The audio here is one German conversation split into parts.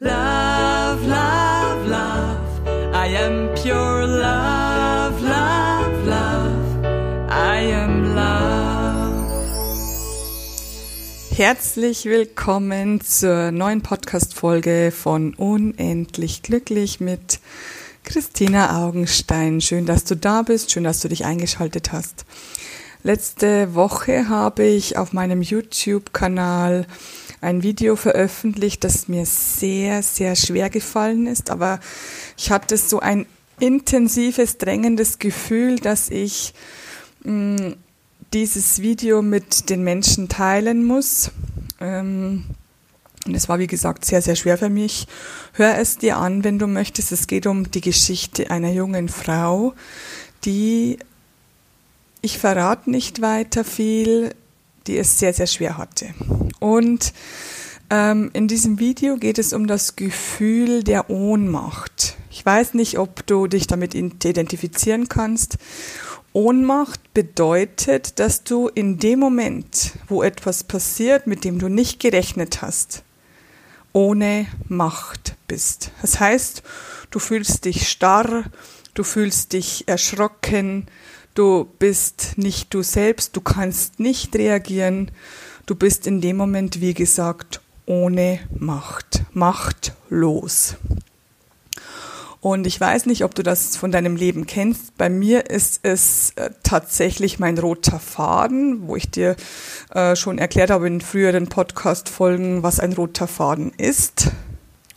Love, love, love. I am pure love, love, love. I am love. Herzlich willkommen zur neuen Podcast-Folge von Unendlich Glücklich mit Christina Augenstein. Schön, dass du da bist. Schön, dass du dich eingeschaltet hast. Letzte Woche habe ich auf meinem YouTube-Kanal ein Video veröffentlicht, das mir sehr, sehr schwer gefallen ist. Aber ich hatte so ein intensives, drängendes Gefühl, dass ich mh, mm, dieses Video mit den Menschen teilen muss. Ähm, und es war, wie gesagt, sehr, sehr schwer für mich. Hör es dir an, wenn du möchtest. Es geht um die Geschichte einer jungen Frau, die, ich verrate nicht weiter viel, die es sehr, sehr schwer hatte. Und ähm, in diesem Video geht es um das Gefühl der Ohnmacht. Ich weiß nicht, ob du dich damit identifizieren kannst. Ohnmacht bedeutet, dass du in dem Moment, wo etwas passiert, mit dem du nicht gerechnet hast, ohne Macht bist. Das heißt, du fühlst dich starr, du fühlst dich erschrocken, du bist nicht du selbst, du kannst nicht reagieren, Du bist in dem Moment, wie gesagt, ohne Macht, machtlos. Und ich weiß nicht, ob du das von deinem Leben kennst. Bei mir ist es äh, tatsächlich mein roter Faden, wo ich dir äh, schon erklärt habe in früheren Podcast-Folgen, was ein roter Faden ist.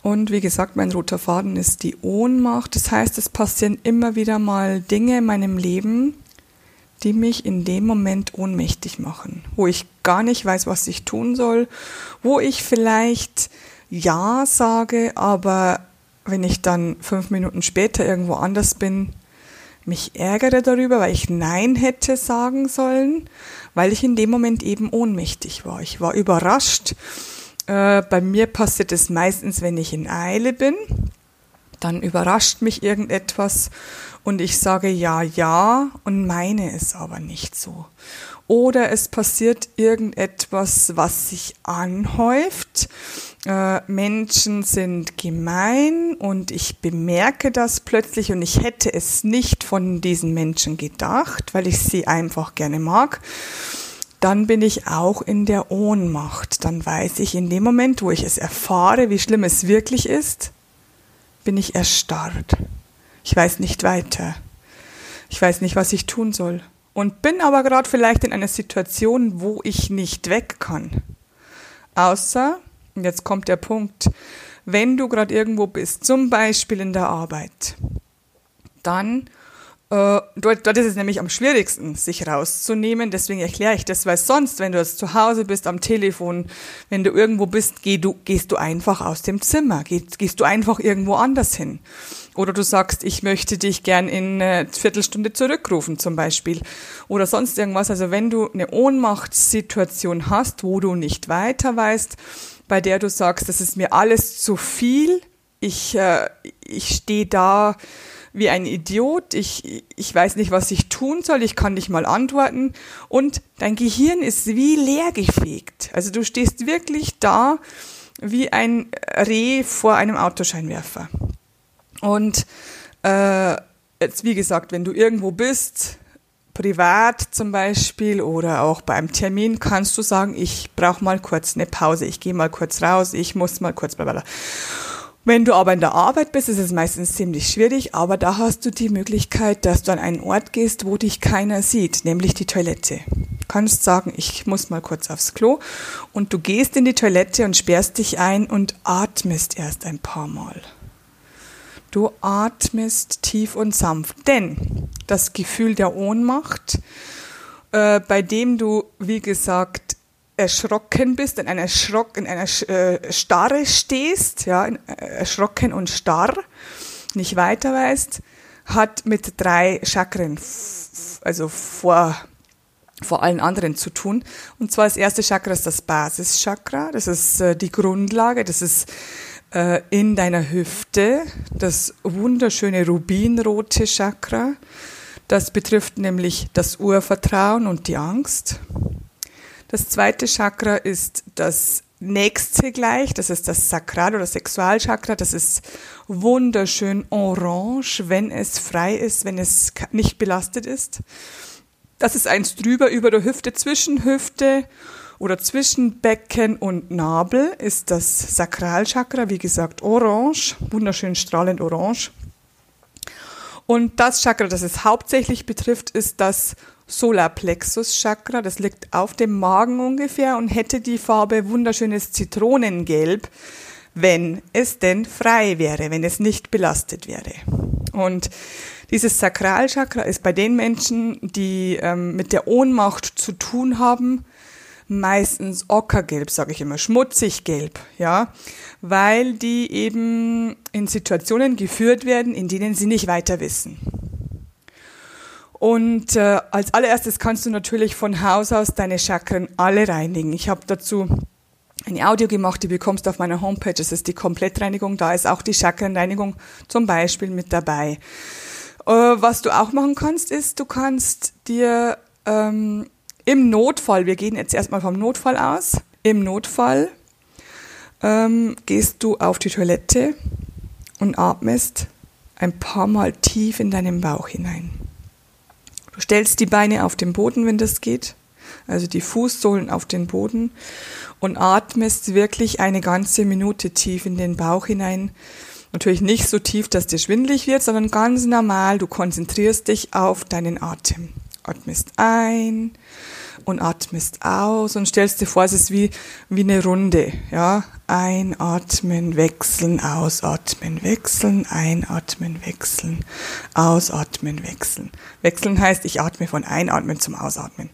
Und wie gesagt, mein roter Faden ist die Ohnmacht. Das heißt, es passieren immer wieder mal Dinge in meinem Leben, die mich in dem Moment ohnmächtig machen, wo ich gar nicht weiß, was ich tun soll, wo ich vielleicht Ja sage, aber wenn ich dann fünf Minuten später irgendwo anders bin, mich ärgere darüber, weil ich Nein hätte sagen sollen, weil ich in dem Moment eben ohnmächtig war. Ich war überrascht. Äh, bei mir passiert es meistens, wenn ich in Eile bin. Dann überrascht mich irgendetwas und ich sage ja, ja und meine es aber nicht so. Oder es passiert irgendetwas, was sich anhäuft. Äh, Menschen sind gemein und ich bemerke das plötzlich und ich hätte es nicht von diesen Menschen gedacht, weil ich sie einfach gerne mag dann bin ich auch in der Ohnmacht. Dann weiß ich in dem Moment, wo ich es erfahre, wie schlimm es wirklich ist, bin ich erstarrt. Ich weiß nicht weiter. Ich weiß nicht, was ich tun soll. Und bin aber gerade vielleicht in einer Situation, wo ich nicht weg kann. Außer, jetzt kommt der Punkt, wenn du gerade irgendwo bist, zum Beispiel in der Arbeit, dann äh, dort, dort ist es nämlich am schwierigsten, sich rauszunehmen. Deswegen erkläre ich das, weil sonst, wenn du jetzt zu Hause bist, am Telefon, wenn du irgendwo bist, geh du, gehst du einfach aus dem Zimmer, gehst, gehst du einfach irgendwo anders hin. Oder du sagst, ich möchte dich gern in eine Viertelstunde zurückrufen zum Beispiel. Oder sonst irgendwas. Also wenn du eine Ohnmachtssituation hast, wo du nicht weiter weißt, bei der du sagst, das ist mir alles zu viel, ich, äh, ich stehe da, wie ein Idiot, ich, ich weiß nicht, was ich tun soll, ich kann nicht mal antworten und dein Gehirn ist wie leergefegt. Also du stehst wirklich da wie ein Reh vor einem Autoscheinwerfer. Und äh, jetzt, wie gesagt, wenn du irgendwo bist, privat zum Beispiel oder auch beim Termin, kannst du sagen, ich brauche mal kurz eine Pause, ich gehe mal kurz raus, ich muss mal kurz, blablabla. Wenn du aber in der Arbeit bist, ist es meistens ziemlich schwierig, aber da hast du die Möglichkeit, dass du an einen Ort gehst, wo dich keiner sieht, nämlich die Toilette. Du kannst sagen, ich muss mal kurz aufs Klo und du gehst in die Toilette und sperrst dich ein und atmest erst ein paar Mal. Du atmest tief und sanft, denn das Gefühl der Ohnmacht, äh, bei dem du, wie gesagt, erschrocken bist, in einer, Schrock, in einer äh, Starre stehst, ja, in, äh, erschrocken und starr, nicht weiter weißt, hat mit drei Chakren, also vor, vor allen anderen zu tun. Und zwar das erste Chakra ist das Basischakra, das ist äh, die Grundlage, das ist äh, in deiner Hüfte, das wunderschöne rubinrote Chakra. Das betrifft nämlich das Urvertrauen und die Angst. Das zweite Chakra ist das nächste gleich, das ist das Sakral- oder Sexualchakra, das ist wunderschön orange, wenn es frei ist, wenn es nicht belastet ist. Das ist eins drüber über der Hüfte, zwischen Hüfte oder zwischen Becken und Nabel ist das Sakralchakra, wie gesagt, orange, wunderschön strahlend orange. Und das Chakra, das es hauptsächlich betrifft, ist das Solarplexus Chakra. Das liegt auf dem Magen ungefähr und hätte die Farbe wunderschönes Zitronengelb, wenn es denn frei wäre, wenn es nicht belastet wäre. Und dieses Sakralchakra ist bei den Menschen, die ähm, mit der Ohnmacht zu tun haben, meistens ockergelb, sage ich immer, schmutzig gelb, ja, weil die eben in Situationen geführt werden, in denen sie nicht weiter wissen. Und äh, als allererstes kannst du natürlich von Haus aus deine Chakren alle reinigen. Ich habe dazu eine Audio gemacht, die bekommst du auf meiner Homepage. Das ist die Komplettreinigung. Da ist auch die Chakrenreinigung zum Beispiel mit dabei. Äh, was du auch machen kannst, ist, du kannst dir ähm, im Notfall, wir gehen jetzt erstmal vom Notfall aus, im Notfall ähm, gehst du auf die Toilette und atmest ein paar Mal tief in deinen Bauch hinein. Du stellst die Beine auf den Boden, wenn das geht, also die Fußsohlen auf den Boden und atmest wirklich eine ganze Minute tief in den Bauch hinein. Natürlich nicht so tief, dass dir schwindlig wird, sondern ganz normal. Du konzentrierst dich auf deinen Atem. Atmest ein und atmest aus und stellst dir vor, es ist wie, wie eine Runde, ja. Einatmen, wechseln, ausatmen, wechseln, einatmen, wechseln, ausatmen, wechseln. Wechseln heißt, ich atme von Einatmen zum Ausatmen.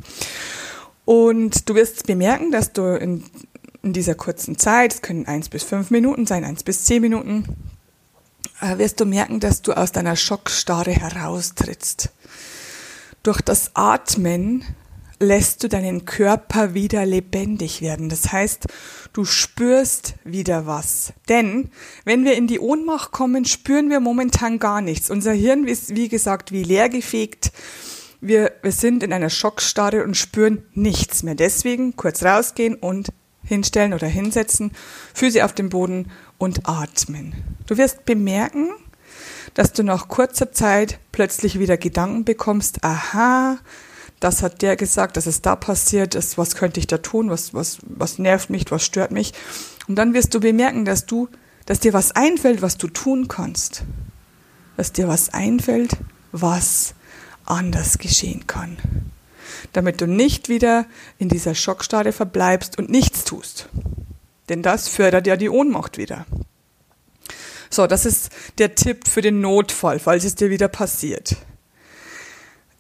Und du wirst bemerken, dass du in, in dieser kurzen Zeit, es können eins bis fünf Minuten sein, eins bis zehn Minuten, äh, wirst du merken, dass du aus deiner Schockstarre heraustrittst. Durch das Atmen lässt du deinen Körper wieder lebendig werden. Das heißt, du spürst wieder was. Denn wenn wir in die Ohnmacht kommen, spüren wir momentan gar nichts. Unser Hirn ist, wie gesagt, wie leergefegt. Wir, wir sind in einer Schockstarre und spüren nichts mehr. Deswegen kurz rausgehen und hinstellen oder hinsetzen, Füße auf dem Boden und atmen. Du wirst bemerken, dass du nach kurzer Zeit plötzlich wieder Gedanken bekommst, aha, das hat der gesagt, dass es da passiert ist, was könnte ich da tun, was, was, was nervt mich, was stört mich. Und dann wirst du bemerken, dass du, dass dir was einfällt, was du tun kannst. Dass dir was einfällt, was anders geschehen kann. Damit du nicht wieder in dieser Schockstade verbleibst und nichts tust. Denn das fördert ja die Ohnmacht wieder. So, das ist der Tipp für den Notfall, falls es dir wieder passiert.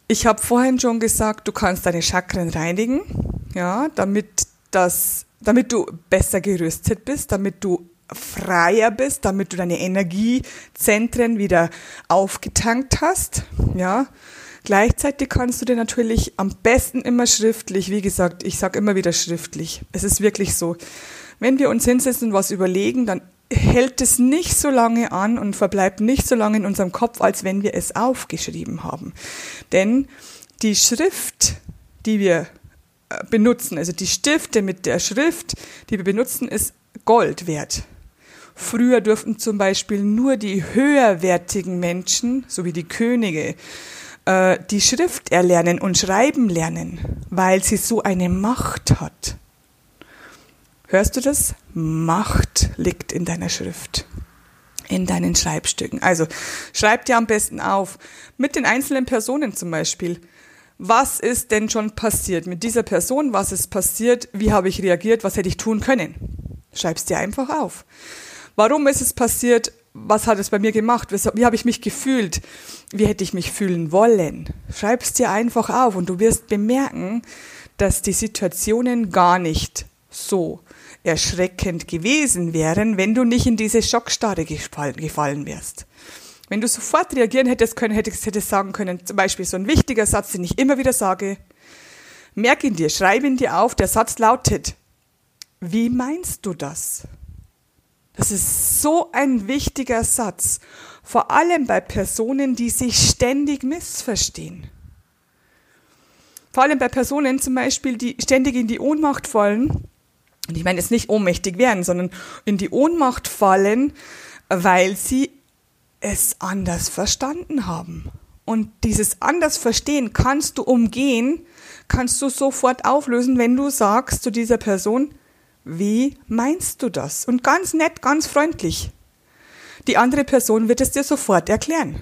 Ich habe vorhin schon gesagt, du kannst deine Chakren reinigen, ja, damit das, damit du besser gerüstet bist, damit du freier bist, damit du deine Energiezentren wieder aufgetankt hast, ja. Gleichzeitig kannst du dir natürlich am besten immer schriftlich, wie gesagt, ich sage immer wieder schriftlich. Es ist wirklich so. Wenn wir uns hinsetzen und was überlegen, dann hält es nicht so lange an und verbleibt nicht so lange in unserem Kopf, als wenn wir es aufgeschrieben haben. Denn die Schrift, die wir äh, benutzen, also die Stifte mit der Schrift, die wir benutzen, ist Gold wert. Früher durften zum Beispiel nur die höherwertigen Menschen, so wie die Könige, äh, die Schrift erlernen und schreiben lernen, weil sie so eine Macht hat. Hörst du das? Macht liegt in deiner Schrift, in deinen Schreibstücken. Also schreib dir am besten auf, mit den einzelnen Personen zum Beispiel. Was ist denn schon passiert mit dieser Person? Was ist passiert? Wie habe ich reagiert? Was hätte ich tun können? Schreib's dir einfach auf. Warum ist es passiert? Was hat es bei mir gemacht? Wie habe ich mich gefühlt? Wie hätte ich mich fühlen wollen? Schreib's dir einfach auf und du wirst bemerken, dass die Situationen gar nicht so erschreckend gewesen wären, wenn du nicht in diese Schockstarre gefallen wärst. Wenn du sofort reagieren hättest können, hättest, du sagen können, zum Beispiel so ein wichtiger Satz, den ich immer wieder sage, merk ihn dir, schreib ihn dir auf, der Satz lautet, wie meinst du das? Das ist so ein wichtiger Satz, vor allem bei Personen, die sich ständig missverstehen. Vor allem bei Personen zum Beispiel, die ständig in die Ohnmacht fallen Und ich meine jetzt nicht ohnmächtig werden, sondern in die Ohnmacht fallen, weil sie es anders verstanden haben. Und dieses anders verstehen kannst du umgehen, kannst du sofort auflösen, wenn du sagst zu dieser Person, wie meinst du das? Und ganz nett, ganz freundlich. Die andere Person wird es dir sofort erklären.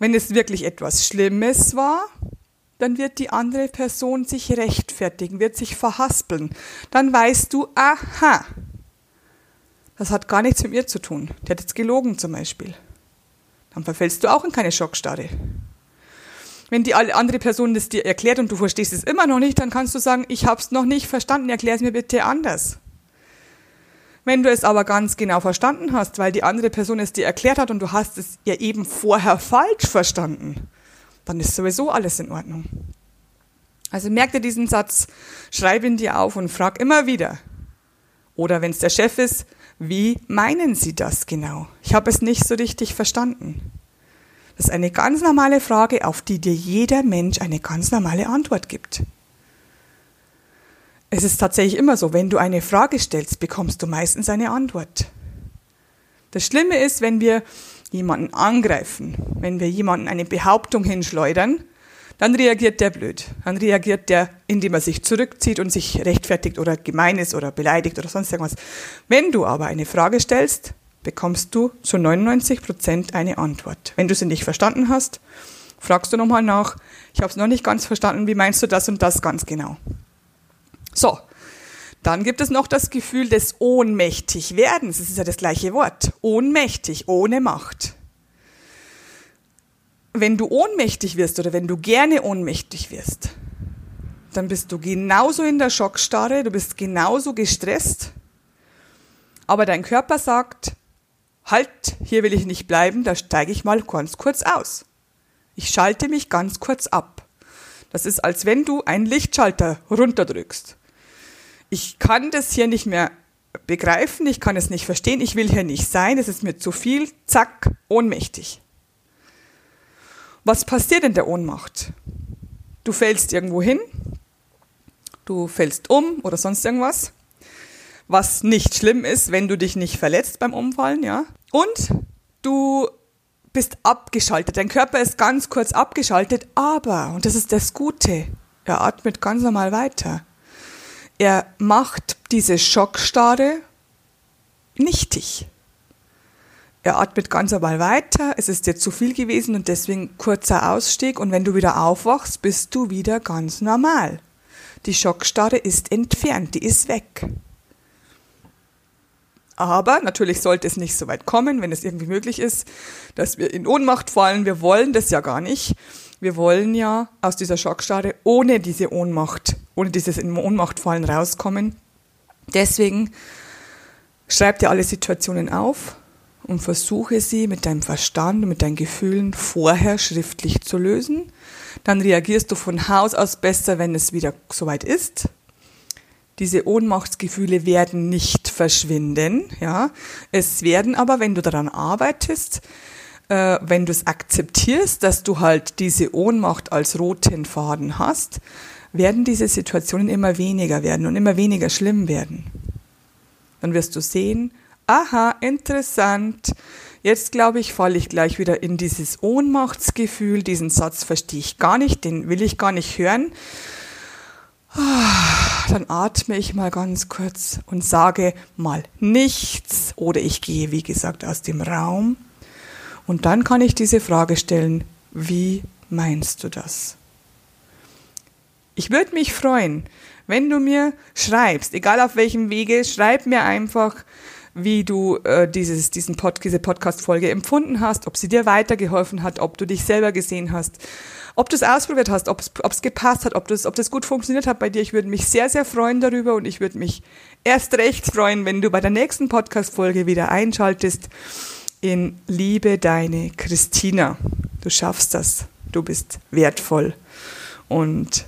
Wenn es wirklich etwas Schlimmes war, dann wird die andere Person sich rechtfertigen, wird sich verhaspeln. Dann weißt du, aha, das hat gar nichts mit mir zu tun. Der hat jetzt gelogen zum Beispiel. Dann verfällst du auch in keine Schockstarre. Wenn die andere Person das dir erklärt und du verstehst es immer noch nicht, dann kannst du sagen, ich habe es noch nicht verstanden, erklär es mir bitte anders. Wenn du es aber ganz genau verstanden hast, weil die andere Person es dir erklärt hat und du hast es ja eben vorher falsch verstanden, dann ist sowieso alles in Ordnung. Also merk dir diesen Satz, schreib ihn dir auf und frag immer wieder. Oder wenn es der Chef ist, wie meinen Sie das genau? Ich habe es nicht so richtig verstanden. Das ist eine ganz normale Frage, auf die dir jeder Mensch eine ganz normale Antwort gibt. Es ist tatsächlich immer so, wenn du eine Frage stellst, bekommst du meistens eine Antwort. Das Schlimme ist, wenn wir jemanden angreifen, wenn wir jemanden eine Behauptung hinschleudern, dann reagiert der blöd. Dann reagiert der, indem er sich zurückzieht und sich rechtfertigt oder gemein ist oder beleidigt oder sonst irgendwas. Wenn du aber eine Frage stellst, bekommst du zu 99 Prozent eine Antwort. Wenn du sie nicht verstanden hast, fragst du nochmal nach. Ich habe es noch nicht ganz verstanden. Wie meinst du das und das ganz genau? So, dann gibt es noch das Gefühl des Ohnmächtigwerdens. Das ist ja das gleiche Wort. Ohnmächtig, ohne Macht. Wenn du ohnmächtig wirst oder wenn du gerne ohnmächtig wirst, dann bist du genauso in der Schockstarre, du bist genauso gestresst, aber dein Körper sagt, halt, hier will ich nicht bleiben, da steige ich mal ganz kurz aus. Ich schalte mich ganz kurz ab. Das ist, als wenn du einen Lichtschalter runterdrückst ich kann das hier nicht mehr begreifen, ich kann es nicht verstehen, ich will hier nicht sein, es ist mir zu viel, zack, ohnmächtig. Was passiert in der Ohnmacht? Du fällst irgendwo hin, du fällst um oder sonst irgendwas, was nicht schlimm ist, wenn du dich nicht verletzt beim Umfallen, ja. Und du bist abgeschaltet, dein Körper ist ganz kurz abgeschaltet, aber, und das ist das Gute, er atmet ganz normal weiter er macht diese Schockstarre nichtig. Er atmet ganz normal weiter, es ist dir zu viel gewesen und deswegen kurzer Ausstieg und wenn du wieder aufwachst, bist du wieder ganz normal. Die Schockstarre ist entfernt, die ist weg. Aber natürlich sollte es nicht so weit kommen, wenn es irgendwie möglich ist, dass wir in Ohnmacht fallen. Wir wollen das ja gar nicht. Wir wollen ja aus dieser Schockstarre ohne diese Ohnmacht, ohne dieses in Ohnmacht fallen rauskommen. Deswegen schreib dir alle Situationen auf und versuche sie mit deinem Verstand mit deinen Gefühlen vorher schriftlich zu lösen. Dann reagierst du von Haus aus besser, wenn es wieder soweit ist. Diese Ohnmachtsgefühle werden nicht verschwinden, ja. Es werden aber, wenn du daran arbeitest, äh, wenn du es akzeptierst, dass du halt diese Ohnmacht als roten Faden hast, werden diese Situationen immer weniger werden und immer weniger schlimm werden. Dann wirst du sehen, aha, interessant. Jetzt glaube ich, falle ich gleich wieder in dieses Ohnmachtsgefühl. Diesen Satz verstehe ich gar nicht, den will ich gar nicht hören. Ah, dann atme ich mal ganz kurz und sage mal nichts oder ich gehe, wie gesagt, aus dem Raum und dann kann ich diese Frage stellen, wie meinst du das? Ich würde mich freuen, wenn du mir schreibst, egal auf welchem Wege, schreib mir einfach, wie du äh, dieses, diesen Pod, diese Podcast-Folge empfunden hast, ob sie dir weitergeholfen hat, ob du dich selber gesehen hast, ob du es ausprobiert hast, ob es gepasst hat, ob das, ob das gut funktioniert hat bei dir. Ich würde mich sehr, sehr freuen darüber und ich würde mich erst recht freuen, wenn du bei der nächsten Podcast-Folge wieder einschaltest in Liebe deine Christina. Du schaffst das. Du bist wertvoll und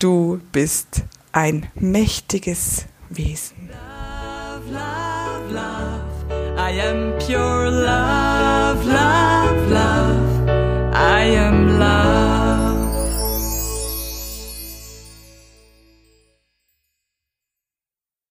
Du bist ein mächtiges Wesen. Love, love, love. I am pure love, love, love. I am love.